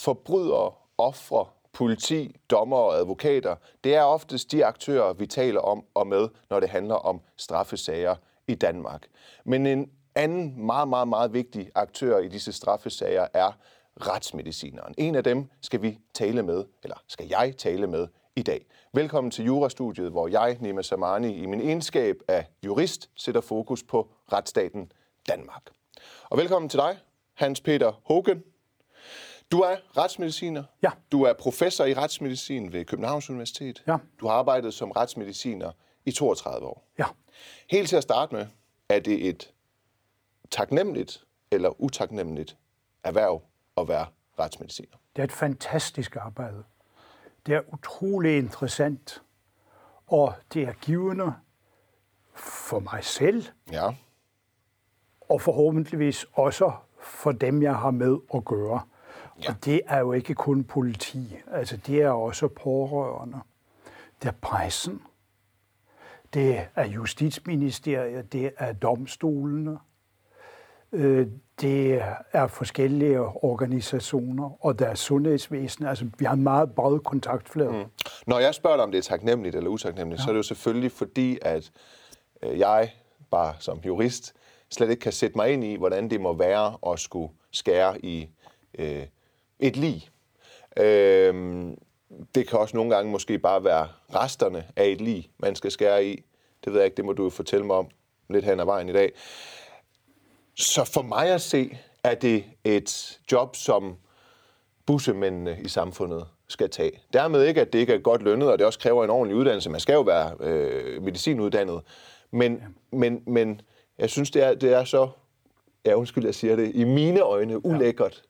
forbrydere, ofre, politi, dommer og advokater, det er oftest de aktører, vi taler om og med, når det handler om straffesager i Danmark. Men en anden meget, meget, meget vigtig aktør i disse straffesager er retsmedicineren. En af dem skal vi tale med, eller skal jeg tale med i dag. Velkommen til Jurastudiet, hvor jeg, Nima Samani, i min egenskab af jurist, sætter fokus på retsstaten Danmark. Og velkommen til dig, Hans Peter Hogen. Du er retsmediciner. Ja. Du er professor i retsmedicin ved Københavns Universitet. Ja. Du har arbejdet som retsmediciner i 32 år. Ja. Helt til at starte med, er det et taknemmeligt eller utaknemmeligt erhverv at være retsmediciner? Det er et fantastisk arbejde. Det er utrolig interessant, og det er givende for mig selv, Ja. og forhåbentligvis også for dem, jeg har med at gøre. Ja. Og det er jo ikke kun politi, altså det er også pårørende. Det er pressen, det er justitsministeriet, det er domstolene, øh, det er forskellige organisationer, og der er sundhedsvæsen. Altså, vi har en meget bred kontaktflade. Mm. Når jeg spørger dig, om det er taknemmeligt eller utaknemmeligt, ja. så er det jo selvfølgelig fordi, at øh, jeg, bare som jurist, slet ikke kan sætte mig ind i, hvordan det må være at skulle skære i øh, et lig. Øh, det kan også nogle gange måske bare være resterne af et lig, man skal skære i. Det ved jeg ikke, det må du jo fortælle mig om lidt hen ad vejen i dag. Så for mig at se, er det et job, som bussemændene i samfundet skal tage. Dermed ikke, at det ikke er godt lønnet, og det også kræver en ordentlig uddannelse. Man skal jo være øh, medicinuddannet. Men, ja. men, men jeg synes, det er, det er så, ja undskyld, jeg siger det, i mine øjne ulækkert.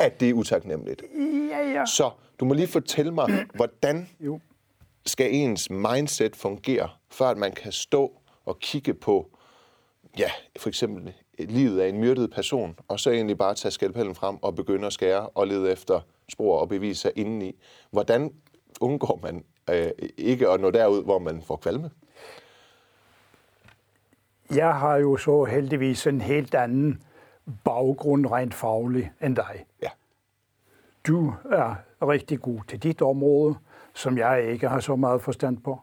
At det er utaknemmeligt. Ja, ja. Så du må lige fortælle mig, hvordan Jo. skal ens mindset fungere, for at man kan stå og kigge på, ja, for eksempel livet af en myrdet person, og så egentlig bare tage skalpellen frem og begynde at skære og lede efter spor og beviser indeni. Hvordan undgår man øh, ikke at nå derud, hvor man får kvalme? Jeg har jo så heldigvis en helt anden baggrund rent faglig end dig. Ja. Du er rigtig god til dit område, som jeg ikke har så meget forstand på.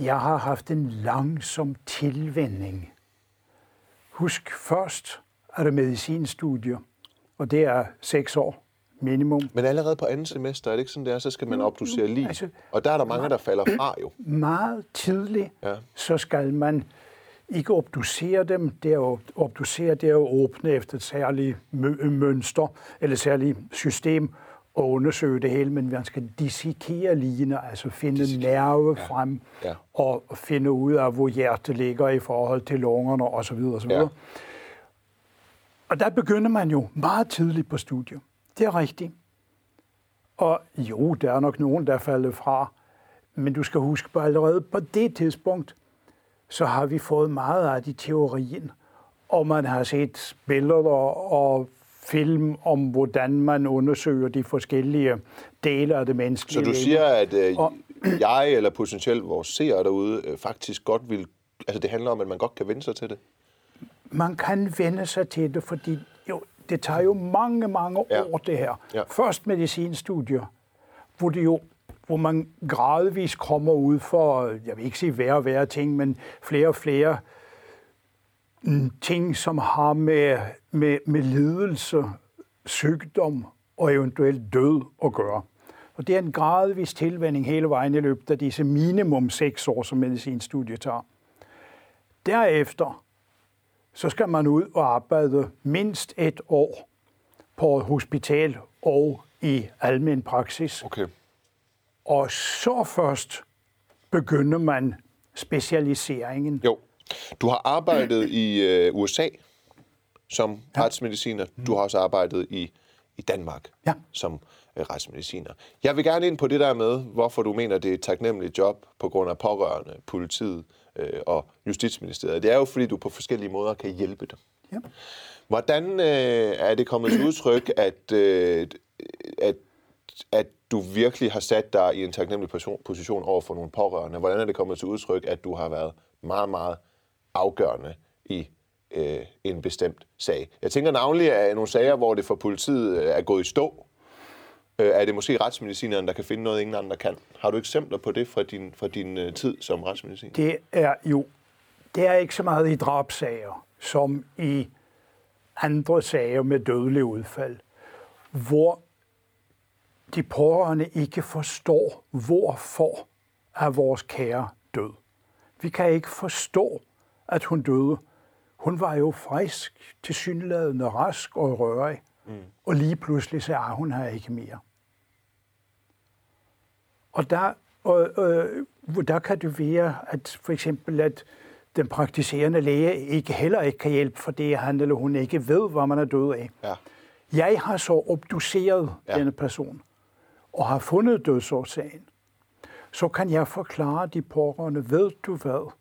Jeg har haft en langsom tilvænning. Husk, først er det medicinstudier, og det er seks år minimum. Men allerede på andet semester, er det ikke sådan, det er, så skal man obducere lige. altså- og der er der mange, der falder fra jo. Meget tidligt, Ja. så skal man ikke obducere dem. Det er jo, obducere, det er at åbne efter et særligt mø- mønster eller særligt system og undersøge det hele, men man skal dissekere ligene, altså finde Dissekere, nerve ja, frem ja. og finde ud af, hvor hjertet ligger i forhold til lungerne osv. osv. Ja. Og der begynder man jo meget tidligt på studiet. Det er rigtigt. Og jo, der er nok nogen, der er faldet fra. Men du skal huske på allerede på det tidspunkt, så har vi fået meget af de teorien. Og man har set billeder og film om, hvordan man undersøger de forskellige dele af det menneskelige Så du siger, at øh, Og- jeg eller potentielt vores seere derude øh, faktisk godt vil... Altså det handler om, at man godt kan vende sig til det. man kan vende sig til det, fordi jo, det tager jo mange, mange Ja. år, det her. Ja. Først medicinstudier, hvor det jo hvor man gradvist kommer ud for, jeg vil ikke sige værre og værre ting, men flere og flere mm, ting, som har med, med, med lidelse, sygdom og eventuelt død at gøre. Og det er en gradvis tilvænding hele vejen i løbet af disse minimum seks år, som medicinstudiet tager. Derefter så skal man ud og arbejde mindst et år på hospital og i almen praksis. Okay. Og så først begynder man specialiseringen. Jo. Du har arbejdet i øh, USA som ja. retsmediciner. Du har også arbejdet i, i Danmark Ja. som øh, retsmediciner. Jeg vil gerne ind på det der med, hvorfor du mener, det er et taknemmeligt job på grund af pårørende, politiet øh, og Justitsministeriet. Det er jo, fordi du på forskellige måder kan hjælpe dem. Ja. Hvordan øh, er det kommet til udtryk, at, øh, at, at du virkelig har sat dig i en taknemmelig position- over for nogle pårørende? Hvordan er det kommet til udtryk, at du har været meget, meget afgørende i øh, en bestemt sag? Jeg tænker navnlig af nogle sager, hvor det for politiet øh, er gået i stå, øh, er det måske retsmedicineren, der kan finde noget, ingen andre kan. Har du eksempler på det fra din, fra din øh, tid som retsmediciner? Det er jo, det er ikke så meget i drabsager, som i andre sager med dødelig udfald, hvor de pårørende ikke forstår, hvorfor er vores kære død. Vi kan ikke forstå, at hun døde. Hun var jo frisk, tilsyneladende rask og rørig, mm. og lige pludselig så er hun her ikke mere. Og der, og, øh, der kan det være, at for eksempel, at den praktiserende læge ikke heller ikke kan hjælpe, fordi han eller hun ikke ved, hvad man er død af. Ja. Jeg har så obduceret ja. denne person og har fundet dødsårsagen. Så kan jeg forklare de pårørende, ved du hvad,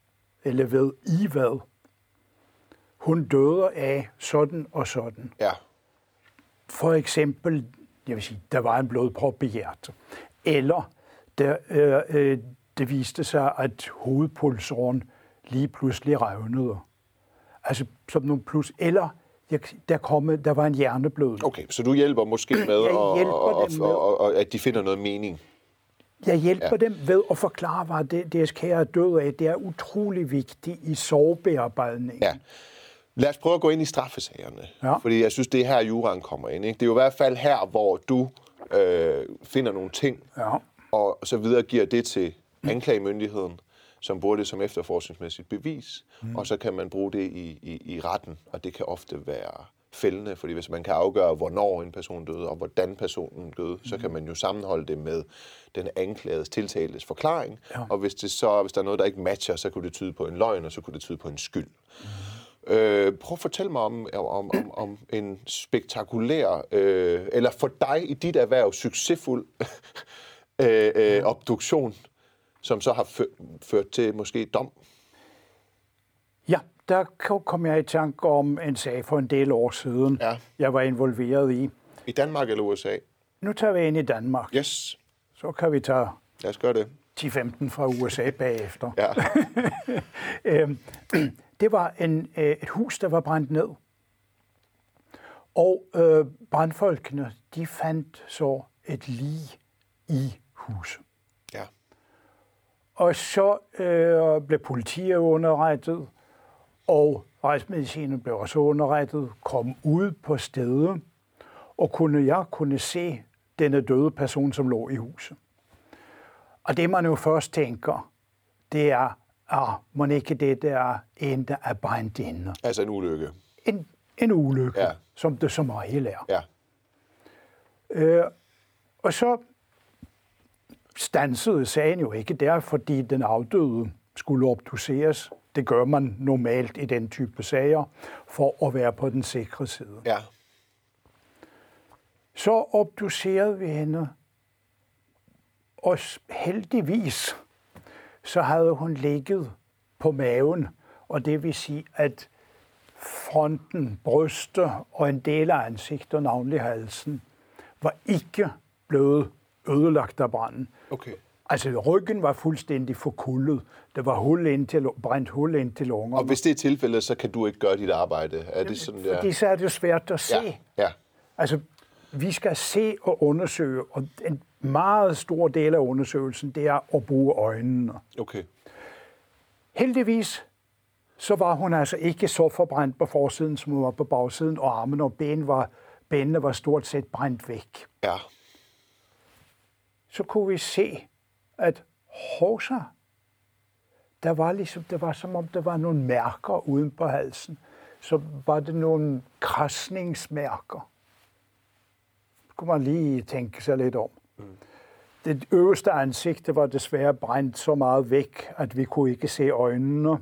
eller ved I hvad, hun døde af sådan og sådan. Ja. For eksempel, jeg vil sige, der var en blodprop i hjertet. Eller der, øh, øh, det viste sig, at hovedpulsåren lige pludselig revnede. Altså som nogle plus. Eller jeg, der, kom, der var en hjerneblødning. Okay, så du hjælper måske med, Jeg at, hjælper og, dem med- og, og, at de finder noget mening. Jeg hjælper ja. dem ved at forklare, hvad det, deres kære død af. Det er utrolig vigtigt i sorgbearbejdningen. Ja. Lad os prøve at gå ind i straffesagerne. Ja. Fordi jeg synes, det er her, juraen kommer ind. Ikke? Det er jo i hvert fald her, hvor du øh, finder nogle ting, Ja. og så videre giver det til anklagemyndigheden, som bruger det som efterforskningsmæssigt bevis, mm. og så kan man bruge det i, i, i retten, og det kan ofte være fældende, fordi hvis man kan afgøre, hvornår en person døde, og hvordan personen døde, mm. så kan man jo sammenholde det med den anklagedes tiltaltes forklaring, ja. og hvis, det så, hvis der er noget, der ikke matcher, så kunne det tyde på en løgn, og så kunne det tyde på en skyld. Mm. Øh, prøv at fortælle mig om, om, om, om en spektakulær, øh, eller for dig i dit erhverv, succesfuld øh, øh, obduktion, som så har fø- ført til måske dom. Ja, der ko- kom jeg i tanke om en sag for en del år siden, Ja. jeg var involveret i. I Danmark eller USA? Nu tager vi ind i Danmark. Yes, Så kan vi tage lad os gøre det. 10-15 fra USA bagefter. Ja. Øhm, det var en, øh, et hus, der var brændt ned. Og øh, brandfolkene, de fandt så et lig i huset. Og så øh, blev politiet underrettet, og retsmedicinen blev også underrettet, kom ud på stedet, og kunne jeg kunne se denne døde person, som lå i huset. Og det man jo først tænker, det er, ah, må ikke det der er en, der er brændt inde. Altså en ulykke. En, en ulykke, Ja. som det som regel er. Ja. Øh, og så stansede sagen jo ikke der, fordi den afdøde skulle obduceres. Det gør man normalt i den type sager, for at være på den sikre side. Ja. Så obducerede vi hende, og heldigvis så havde hun ligget på maven, og det vil sige, at fronten, bryster og en del af ansigtet, navnlig halsen, var ikke blevet ødelagt af branden. Okay. Altså ryggen var fuldstændig forkullet. Der var hul ind til, brændt hul ind til lungerne. Og hvis det er tilfældet, så kan du ikke gøre dit arbejde. Er det sådan der? Fordi så er det svært at se. Ja. Ja. Altså, vi skal se og undersøge, og en meget stor del af undersøgelsen, det er at bruge øjnene. Okay. Heldigvis, så var hun altså ikke så forbrændt på forsiden, som hun var på bagsiden, og armene og ben var, benene var stort set brændt væk. Ja. Så kunne vi se, at hovsa, der var ligesom, det var som om, der var nogle mærker uden på halsen. Så var det nogle krasningsmærker. Det kunne man lige tænke sig lidt om. Det øverste ansigt var desværre brændt så meget væk, at vi kunne ikke se øjnene.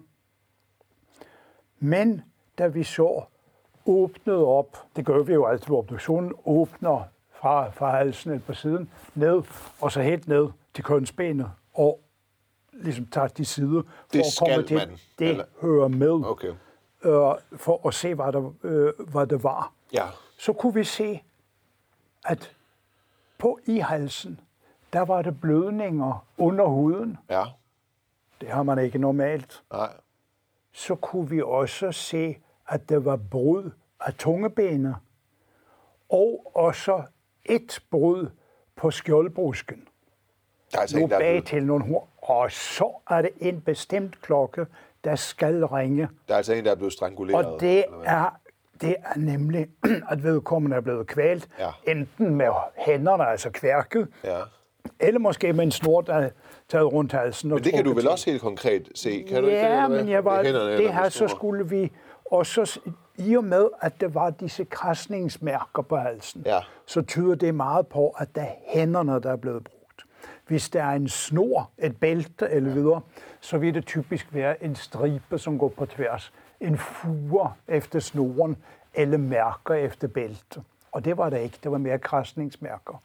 Men da vi så åbnede op, det gør vi jo altid ved obduktionen, åbner fra, fra halsen eller på siden, ned, og så helt ned til kønsbenet, og ligesom tager de sider, for Det at komme til, man, det eller? hører med, Okay. øh, for at se, hvad der, øh, hvad det var. Ja. Så kunne vi se, at på i halsen, der var der blødninger under huden. Ja. Det har man ikke normalt. Nej. Så kunne vi også se, at der var brud af tungebenet. Og også et brud på skjoldbrusken. Der er altså Nu bag til nogle hår. Og så er det en bestemt klokke, der skal ringe. der er altså en, der er blevet stranguleret. Og det er, det er nemlig, at vedkommende er blevet kvalt. Ja. Enten med hænderne, altså kværket, Ja. eller måske med en snor, der er taget rundt halsen. Men det kan du vel også helt konkret se, kan du ikke det? ja, men jeg var, Med hænderne det her så skulle vi også, i og med, at der var disse krasningsmærker på halsen, Ja. så tyder det meget på, at det er hænderne, der er blevet brugt. Hvis der er en snor, et bælte eller videre, så vil det typisk være en stribe, som går på tværs. En fure efter snoren, eller mærker efter bælte. Og det var det ikke. Det var mere krasningsmærker.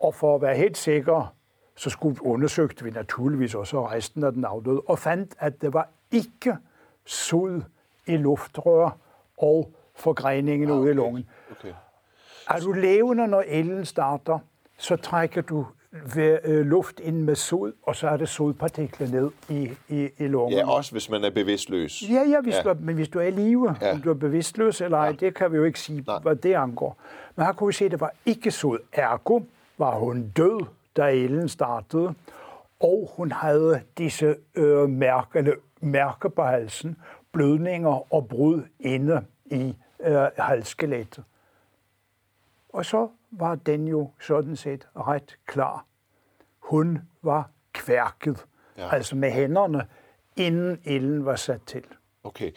Og for at være helt sikker, så skulle undersøgte vi naturligvis også resten af den afdøde, og fandt, at det var ikke sod i luftrør og forgreningen ude i lungen. Okay. Er du levende, når elen starter, så trækker du ved, øh, luft ind med sod, og så er det sodpartikler ned i, i, i lungen. Ja, også hvis man er bevidstløs. Ja, ja, hvis Ja. Du er, men hvis du er i live, Ja. om du er bevidstløs eller ej, ja. det kan vi jo ikke sige, Nej. hvad det angår. Men her kunne vi se, at det var ikke sod. Ergo var hun død, da elen startede, og hun havde disse øh, mærker, eller mærker på halsen, blødninger og brud inde i øh, halsskelettet. Og så var den jo sådan set ret klar. Hun var kværket, Ja. ja. altså med hænderne, inden ilden var sat til. Okay.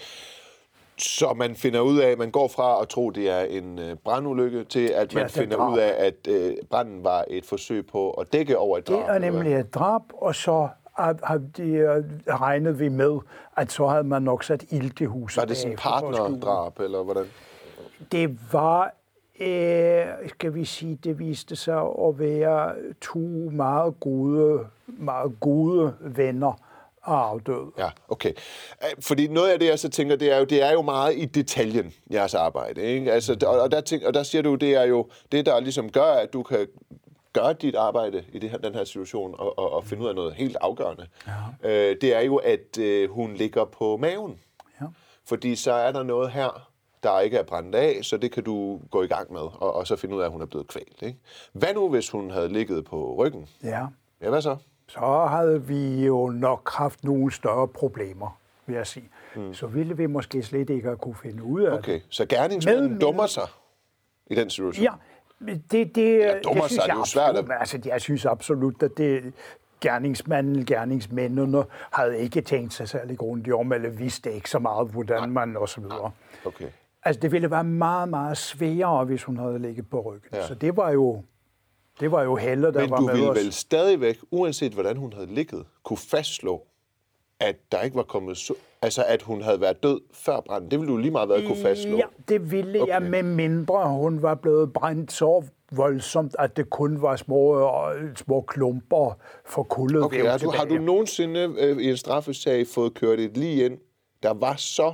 Så man finder ud af, at man går fra at tro, det er en øh, brandulykke, til at man det er finder drab. ud af, at øh, branden var et forsøg på at dække over et Det drab. er eller hvad? nemlig et drab, og så har har de, øh, regnet vi med, at så havde man nok sat ild til huset. Var det sådan partnerdrab, eller hvordan? Det var, øh, skal vi sige, det viste sig at være to meget gode, meget gode venner af afdøde. Ja, okay. Fordi noget af det, jeg så tænker, det er jo, det er jo meget i detaljen, jeres arbejde. Ikke? Altså, og, og, der tænk, og der siger du, det er jo det, der ligesom gør, at du kan gøre dit arbejde i det her, den her situation og, og, og finde ud af noget helt afgørende. Ja. Øh, det er jo, at øh, hun ligger på maven. Ja. Fordi så er der noget her, der ikke er brændt af, så det kan du gå i gang med, og, og så finde ud af, at hun er blevet kvalt. Ikke? Hvad nu, hvis hun havde ligget på ryggen? ja. Ja, hvad så? så havde vi jo nok haft nogle større problemer, vil jeg sige. Mm. Så ville vi måske slet ikke have kunne finde ud af det. Okay, så gerningsmanden dummer sig i den situation? Ja, det, det, Ja, det dummer synes sig, det er jeg svært absolut, at- altså, jeg synes absolut, at det, gerningsmanden, gerningsmændene havde ikke tænkt sig særlig grundigt om, eller vidste ikke så meget, hvordan man og så videre. Okay. Altså, det ville være meget, meget sværere, hvis hun havde ligget på ryggen. Ja. Så det var jo, det var jo Helle, der Men var du med ville os. vel stadigvæk, uanset hvordan hun havde ligget, kunne fastslå, at der ikke var kommet... Altså, at hun havde været død før branden. Det ville du lige meget været kunne fastslå. Ja, det ville okay. jeg, med mindre hun var blevet brændt så voldsomt, at det kun var små, øh, små klumper for kuldet Okay, har du, har du nogensinde øh, i en straffesag fået kørt et lige ind, der var så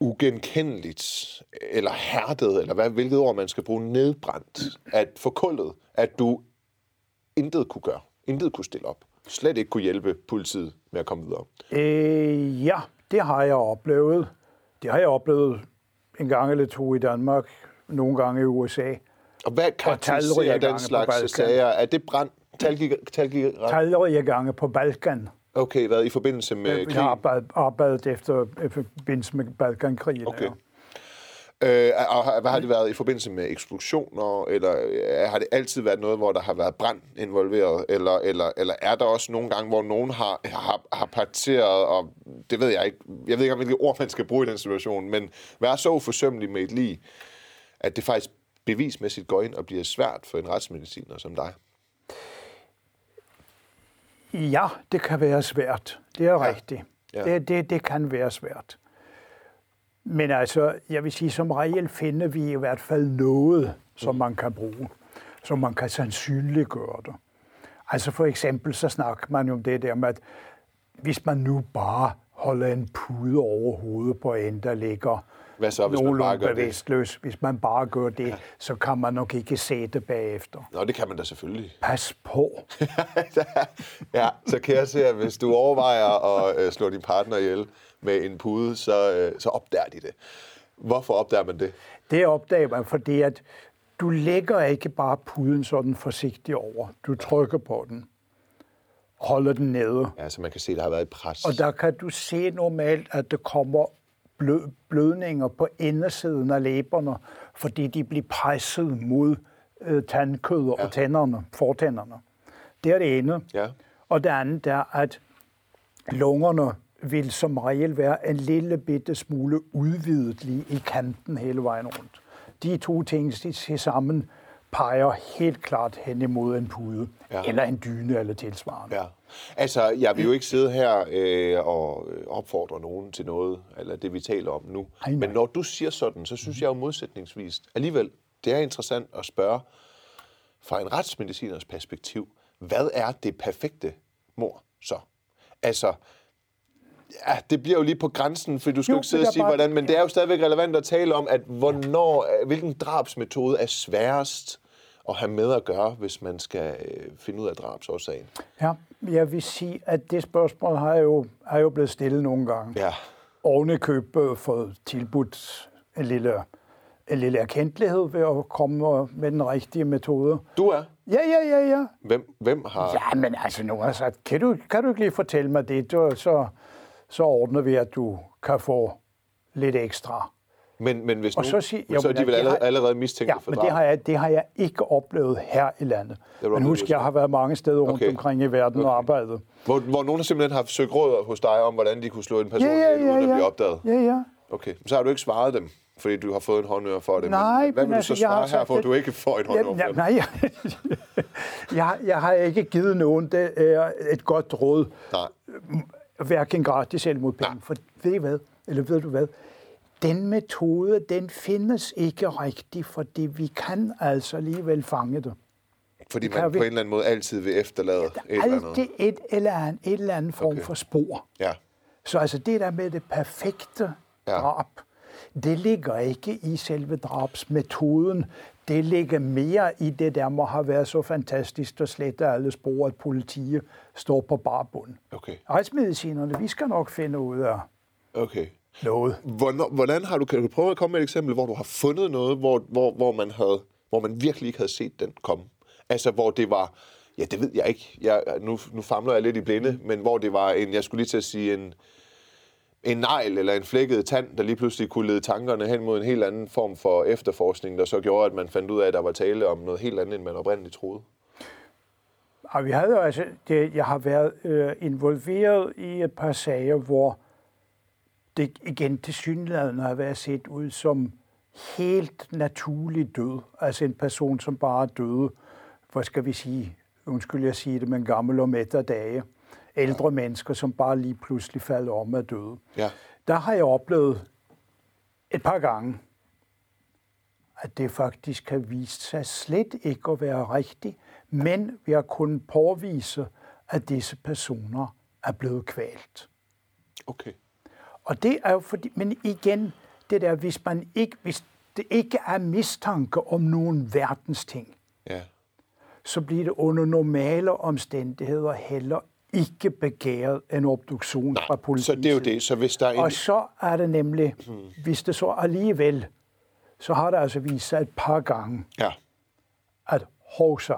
ugenkendeligt, eller hærdet, eller hvad, hvilket ord man skal bruge, nedbrændt, at forkullet, at du intet kunne gøre, intet kunne stille op, slet ikke kunne hjælpe politiet med at komme videre. Øh, ja, det har jeg oplevet. Det har jeg oplevet en gang eller to i Danmark, nogle gange i USA. Og hvad karakteriserer talrige den slags sager? Er det brand, talgig, talgig, Talrige gange på Balkan. okay, hvad i forbindelse med Jeg har arbejdet, arbejdet efter i forbindelse med Balkankrigen. Okay. ja. Øh, og har- hvad har det været i forbindelse med eksplosioner, eller har det altid været noget, hvor der har været brand involveret, eller, eller, eller er der også nogle gange, hvor nogen har, har, har parteret, og det ved jeg ikke, jeg ved ikke, hvilke ord man skal bruge i den situation, men være så uforsømmelig med et lig, at det faktisk bevismæssigt går ind og bliver svært for en retsmediciner som dig. Ja, det kan være svært. Det er ja. rigtigt. Ja. Det, det, det kan være svært. Men altså, jeg vil sige, som regel finder vi i hvert fald noget, som man kan bruge, som man kan sandsynliggøre det. Altså for eksempel, så snakker man jo om det der med, at hvis man nu bare holder en pude over hovedet på en, der ligger Hvad så, hvis man bare gør det? bevidstløs. Hvis man bare gør det, så kan man nok ikke se det bagefter. Nå, det kan man da selvfølgelig. Pas på. ja, så kan jeg se, at hvis du overvejer at øh, slå din partner ihjel med en pude, så, øh, så opdager de det. Hvorfor opdager man det? Det opdager man, fordi at du lægger ikke bare puden sådan forsigtigt over. Du trykker på den, holder den nede. Ja, så man kan se, at der har været et pres. Og der kan du se normalt, at der kommer blø, blødninger på indersiden af læberne, fordi de bliver presset mod øh, tandkød ja. og tænderne, fortænderne. Det er det ene. Ja. Og det andet er, at lungerne vil som regel være en lille bitte smule udvidet lige i kanten hele vejen rundt. De to ting til sammen peger helt klart hen imod en pude, ja. eller en dyne eller tilsvarende. Ja. Altså, jeg vil jo ikke sidde her øh, og opfordre nogen til noget, eller det vi taler om nu. Ej, Men når du siger sådan, så synes jeg jo modsætningsvis, alligevel, det er interessant at spørge fra en retsmediciners perspektiv, hvad er det perfekte mor så? Altså, ja, det bliver jo lige på grænsen, for du skal jo, ikke sidde og sige, bare, hvordan, men det er jo stadigvæk relevant at tale om, at hvornår, hvilken drabsmetode er sværest at have med at gøre, hvis man skal øh, finde ud af drabsårsagen. Ja, jeg vil sige, at det spørgsmål har jo, har jo blevet stillet nogle gange. Ja. Oven i køb fået tilbudt en lille, en lille erkendelighed ved at komme med den rigtige metode. Du er? Ja, ja, ja, ja. Hvem, hvem har... Ja, men altså, nu har sagt, kan du, kan du ikke lige fortælle mig det, så, så ordner vi, at du kan få lidt ekstra. Men, men hvis nu, så, sig, jo, så er de vel allerede, har, allerede mistænkt ja, for men det har, jeg, det har jeg ikke oplevet her i landet. Men husk, jeg har været mange steder rundt okay. omkring i verden okay. og arbejdet. Hvor, hvor nogen har simpelthen haft søgt råd hos dig om, hvordan de kunne slå en person ja, ja, ja, uden at blive opdaget? Ja, ja. Okay, så har du ikke svaret dem, fordi du har fået en håndør for det. Nej, men hvad vil altså, du så svare her, for at du ikke får et håndør ja, ja, Nej, jeg, jeg, jeg har ikke givet nogen det er et godt råd. Nej. Hverken gratis eller mod penge. For ved I hvad? Eller ved du hvad? den metode, den findes ikke rigtigt, fordi vi kan altså alligevel fange det. Fordi man vi... på en eller anden måde altid vil efterlade ja, et eller andet? et eller andet, et eller andet form okay. for spor. Ja. Så altså det der med det perfekte ja. drab, det ligger ikke i selve drabsmetoden. Det ligger mere i det der må have været så fantastisk at slette alle spor, at politiet står på barbund. Okay. Retsmedicinerne, vi skal nok finde ud af, okay noget. Hvordan, hvordan har du, kan du prøve at komme med et eksempel, hvor du har fundet noget, hvor, hvor, hvor, man, havde, hvor man virkelig ikke havde set den komme? Altså, hvor det var, ja, det ved jeg ikke, jeg, nu, nu famler jeg lidt i blinde, men hvor det var en, jeg skulle lige til at sige, en, en negl eller en flækket tand, der lige pludselig kunne lede tankerne hen mod en helt anden form for efterforskning, der så gjorde, at man fandt ud af, at der var tale om noget helt andet, end man oprindeligt troede? Og vi havde jo altså, det, jeg har været øh, involveret i et par sager, hvor det igen til synligheden har været set ud som helt naturlig død. Altså en person, som bare døde, hvad skal vi sige, undskyld jeg sige det, men gammel om et dage. Ældre mennesker, som bare lige pludselig falder om af døde. Ja. Der har jeg oplevet et par gange, at det faktisk har vist sig slet ikke at være rigtigt, men vi har kunnet påvise, at disse personer er blevet kvalt. Okay. Og det er jo fordi, men igen, det der, hvis man ikke, hvis det ikke er mistanke om nogen verdens ting, ja. så bliver det under normale omstændigheder heller ikke begæret en obduktion Nej, fra politiet. Så det er jo det. Så hvis der er en... Og så er det nemlig, hmm. hvis det så alligevel, så har det altså vist sig et par gange, ja. at hovsa,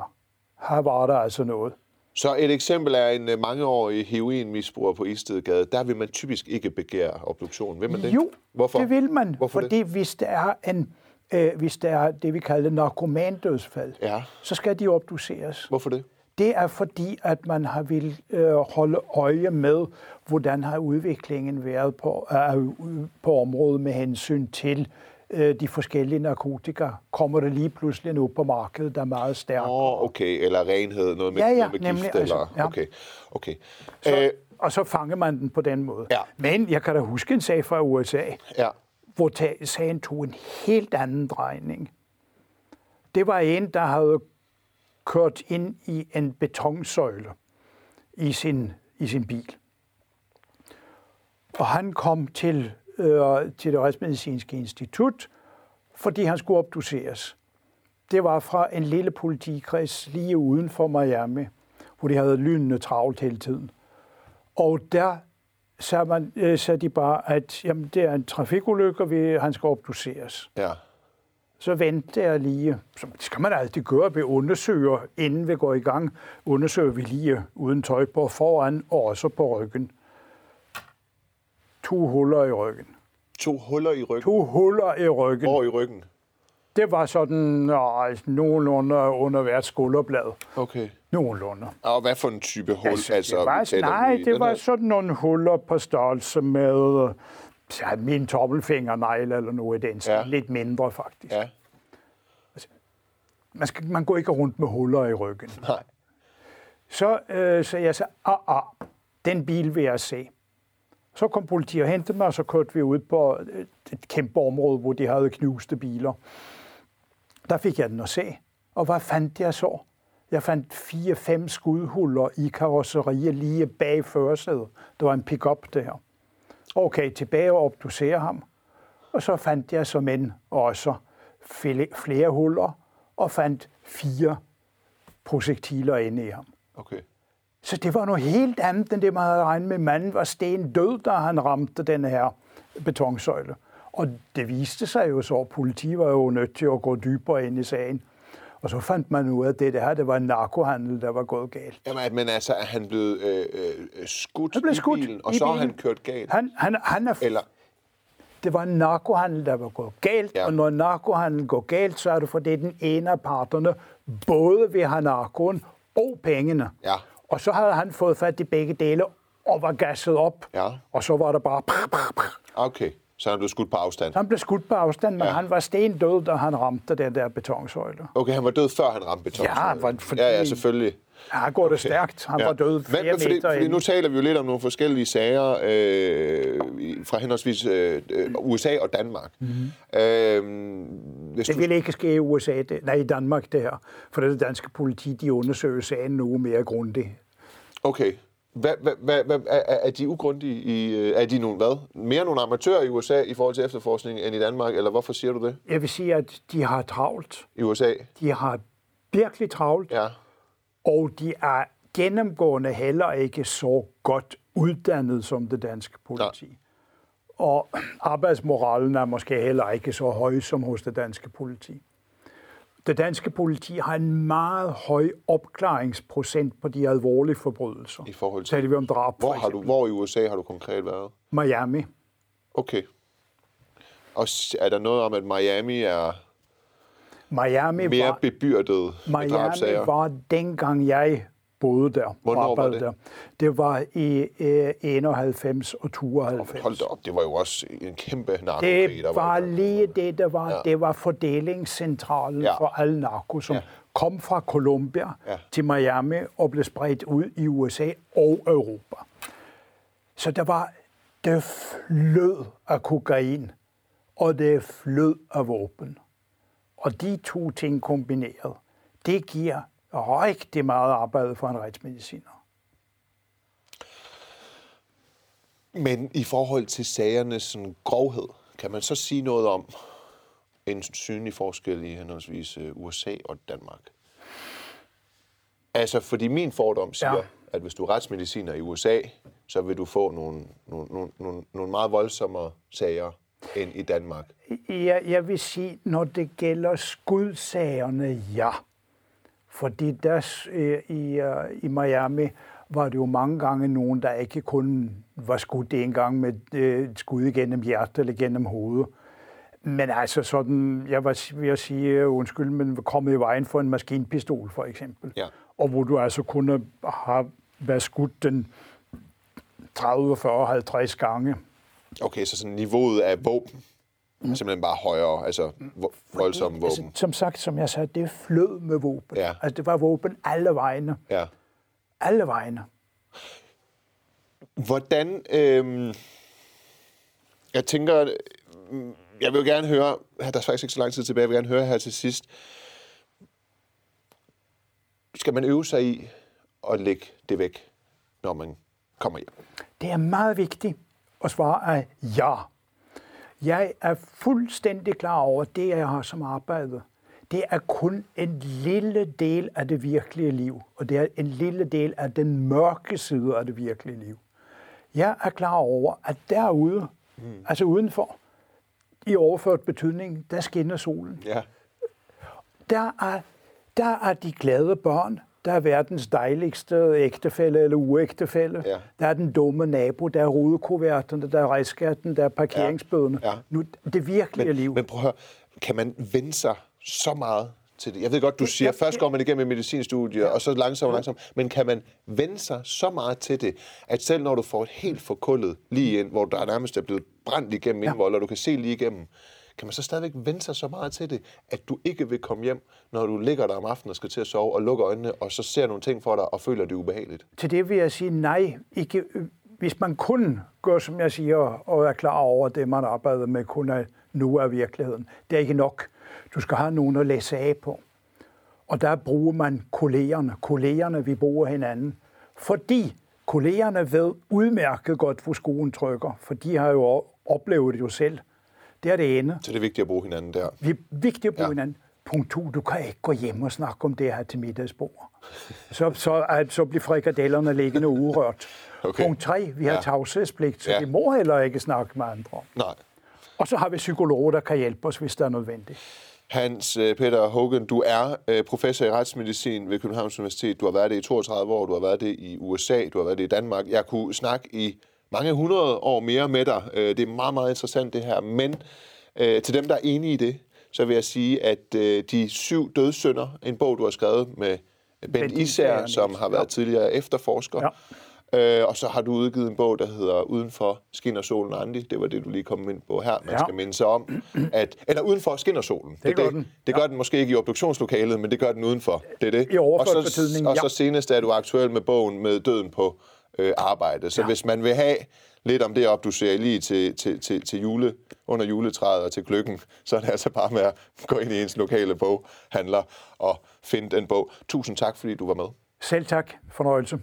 her var der altså noget. Så et eksempel er en øh, mangeårig heroinmisbruger på Istedgade. Der vil man typisk ikke begære obduktion. Vil man det? Jo, Hvorfor? det vil man. Hvorfor fordi det? hvis der er en øh, hvis der er det, vi kalder narkomandødsfald, ja. så skal de obduceres. Hvorfor det? Det er fordi, at man har vil øh, holde øje med, hvordan har udviklingen været på, øh, på området med hensyn til øh, de forskellige narkotika, kommer det lige pludselig nu på markedet, der er meget stærkt. Oh, okay, eller renhed, noget med, ja, ja, noget med nemlig, gift, altså, eller... Ja. Okay, okay. Så, Æh, og så fanger man den på den måde. Ja. Men jeg kan da huske en sag fra USA, ja. hvor sagen tog en helt anden drejning. Det var en, der havde kørt ind i en betonsøjle i sin, i sin bil. Og han kom til øh, til det Retsmedicinske Institut, fordi han skulle obduceres. Det var fra en lille politikreds lige uden for Miami, hvor de havde lynende travlt hele tiden. Og der sagde, man, øh, sagde de bare, at jamen, det er en trafikulykke, og vi, han skal obduceres. Ja så venter jeg lige, som det skal man altid gøre, vi undersøger, inden vi går i gang, undersøger vi lige uden tøj på foran og også på ryggen. To huller i ryggen. To huller i ryggen? To huller i ryggen. Hvor i ryggen? Det var sådan øh, nogenlunde under hvert skulderblad. Okay. Nogenlunde. Og hvad for en type hul? Altså, altså, det var, nej, det var sådan nogle huller på størrelse med min tommelfingernegl eller noget i den stil. Ja. Lidt mindre faktisk. Ja, Man, skal, man går ikke rundt med huller i ryggen. nej. Så, øh, så jeg sagde, ah, ah, den bil vil jeg se. Så kom politiet og hentede mig, og så kørte vi ud på et, et kæmpe område, hvor de havde knuste biler. Der fik jeg den at se. Og hvad fandt jeg så? Jeg fandt fire-fem skudhuller i karosseriet lige bag førersædet. Det var en pick-up, det her. Okay, tilbage og obducere ham. Og så fandt jeg som end også fle- flere huller, og fandt fire projektiler inde i ham. Okay. Så det var noget helt andet, end det man havde regnet med. Manden var sten død, da han ramte den her betonsøjle. Og det viste sig jo så, at politiet var jo nødt til at gå dybere ind i sagen. Og så fandt man ud af, at det her det var en narkohandel, der var gået galt. Jamen, men altså, er han blevet øh, øh, skudt, Han blev i skudt bilen, og i så har bilen. han kørt galt? Han, han, han er, Eller, det var en narkohandel, der var gået galt, Ja. og når narkohandel går galt, så er det fordi den ene af parterne både vil have narkoen og pengene. Ja. Og så havde han fået fat i begge dele og var gasset op. Ja. Og så var der bare... Prr, prr, prr. okay, så han blevet skudt på afstand. Så han blev skudt på afstand, men Ja. han var sten død, da han ramte den der betonsøjle. Okay, han var død, før han ramte beton. Ja, for- fordi- ja, ja, selvfølgelig. Ja, går det stærkt. Han Ja. var død flere men, fordi, meter fordi nu taler vi jo lidt om nogle forskellige sager øh, fra henholdsvis øh, øh, USA og Danmark. Mm-hmm. Øh, hvis Det du, ville ikke ske i USA, det, nej, i Danmark det her. For det danske politi, de undersøger sagen nu mere grundigt. okay, hvad, hvad, hvad, hvad, er, er de ugrundige i... øh, Er de nogle, hvad? Mere nogle amatører i USA i forhold til efterforskning end i Danmark, eller hvorfor siger du det? Jeg vil sige, at de har travlt. I USA? De har virkelig travlt, Ja. og de er gennemgående heller ikke så godt uddannet som det danske politi. Og arbejdsmoralen er måske heller ikke så høj som hos det danske politi. Det danske politi har en meget høj opklaringsprocent på de alvorlige forbrydelser. I forhold til... Taler vi om drab, Hvor, har du, hvor i USA har du konkret været? Miami. Okay. Og er der noget om, at Miami er Miami mere var, bebyrdet med Miami drabsager? var dengang jeg boede der. Hvornår var det? Der. Det var i eh, 91 og 92. Hold da op, det var jo også en kæmpe narkokrig, Det der var var. lige det, der var. Ja. Det var fordelingscentralen Ja. for al narko, som Ja. kom fra Colombia ja. til Miami og blev spredt ud i USA og Europa. Så der var, det flød af kokain, og det flød af våben. Og de to ting kombineret, det giver rigtig meget arbejde for en retsmediciner. Men i forhold til sagernes sådan, grovhed, kan man så sige noget om en synlig forskel i henholdsvis øh, USA og Danmark? Altså, fordi min fordom siger, ja. At hvis du er retsmediciner i USA, så vil du få nogle, nogle, nogle, nogle, nogle meget voldsommere sager end i Danmark. Jeg, jeg vil sige, når det gælder skudsagerne, ja. Fordi der øh, i, øh, i Miami var det jo mange gange nogen, der ikke kun var skudt en gang med øh, et skud igennem hjertet eller gennem hovedet. Men altså sådan, jeg var ved at sige, undskyld, men kommet i vejen for en maskinpistol for eksempel. Ja. Og hvor du altså kunne have været skudt den 30, 40, 50 gange. Okay, så sådan niveauet af våben er simpelthen bare højere, altså vo- voldsomme Altså, våben. som sagt, som jeg sagde, det flød med våben. Ja. Altså, det var våben alle vegne. Ja. Alle vegne. Hvordan, øh, jeg tænker, jeg vil jo gerne høre, der er faktisk ikke så lang tid tilbage, jeg vil gerne høre her til sidst, skal man øve sig i at lægge det væk, når man kommer hjem? Det er meget vigtigt at svare af ja. Jeg er fuldstændig klar over, det, jeg har som arbejde, det er kun en lille del af det virkelige liv, og det er en lille del af den mørke side af det virkelige liv. Jeg er klar over, at derude, mm. altså udenfor, i overført betydning, der skinner solen. Ja. Der er, der er de glade børn, der er verdens dejligste ægtefælle eller uægtefælle. Ja. Der er den dumme nabo, der er rudekuverterne, der er rejskatten, der er parkeringsbødene. Ja. Ja. Nu, det virkelige Men, liv. men prøv at høre, kan man vende sig så meget til det? Jeg ved godt, du siger, ja, først går man igennem et medicinstudie, og så langsomt, langsomt. Men kan man vende sig så meget til det, at selv når du får et helt forkullet lige ind, hvor der nærmest er blevet brændt igennem ja. indvold, og du kan se lige igennem, kan man så stadigvæk vende sig så meget til det, at du ikke vil komme hjem, når du ligger der om aftenen og skal til at sove, og lukker øjnene, og så ser nogle ting for dig, og føler det ubehageligt? Til det vil jeg sige nej. Ikke, hvis man kun gør, som jeg siger, og er klar over, det, man arbejder med, kun er nu er virkeligheden. Det er ikke nok. Du skal have nogen at læse af på. Og der bruger man kollegerne. Kollegerne, vi bruger hinanden. Fordi kollegerne ved udmærket godt, hvor skoen trykker. For de har jo oplevet det jo selv. Det er det ene. Så det er vigtigt at bruge hinanden der. Vi er vigtigt at bruge Ja. hinanden. Punkt to, du kan ikke gå hjem og snakke om det her til middagsbord. Så, så, at, så bliver frikadellerne liggende urørt. Okay. Punkt tre, vi har Ja. tavshedspligt, så Ja. vi må heller ikke snakke med andre. Nej. Og så har vi psykologer, der kan hjælpe os, hvis der er nødvendigt. Hans øh, Peter Hogan, du er øh, professor i retsmedicin ved Københavns Universitet. Du har været det i 32 år, du har været det i USA, du har været det i Danmark. Jeg kunne snakke i mange hundrede år mere med dig. Øh, Det er meget, meget interessant det her. Men øh, til dem, der er enige i det, så vil jeg sige, at øh, De syv dødssynder, en bog, du har skrevet med Bent Bent Især, som har været ja. tidligere efterforsker. Ja. Øh, og så har du udgivet en bog, der hedder Udenfor skinner solen Andi. Det var det, du lige kom ind på her. Man Ja. skal minde sig om, at... Eller udenfor skinner solen. Det gør det, den. det gør den måske ikke i obduktionslokalet, men det gør den udenfor. Det er det. I overført og så, betydning, Og ja. så senest er du aktuel med bogen med døden på øh, arbejde. Så ja. Hvis man vil have lidt om det op, du ser lige til, til, til, til jule, under juletræet og til gløkken, så er det altså bare med at gå ind i ens lokale boghandler og finde den bog. Tusind tak, fordi du var med. Selv tak. Fornøjelse.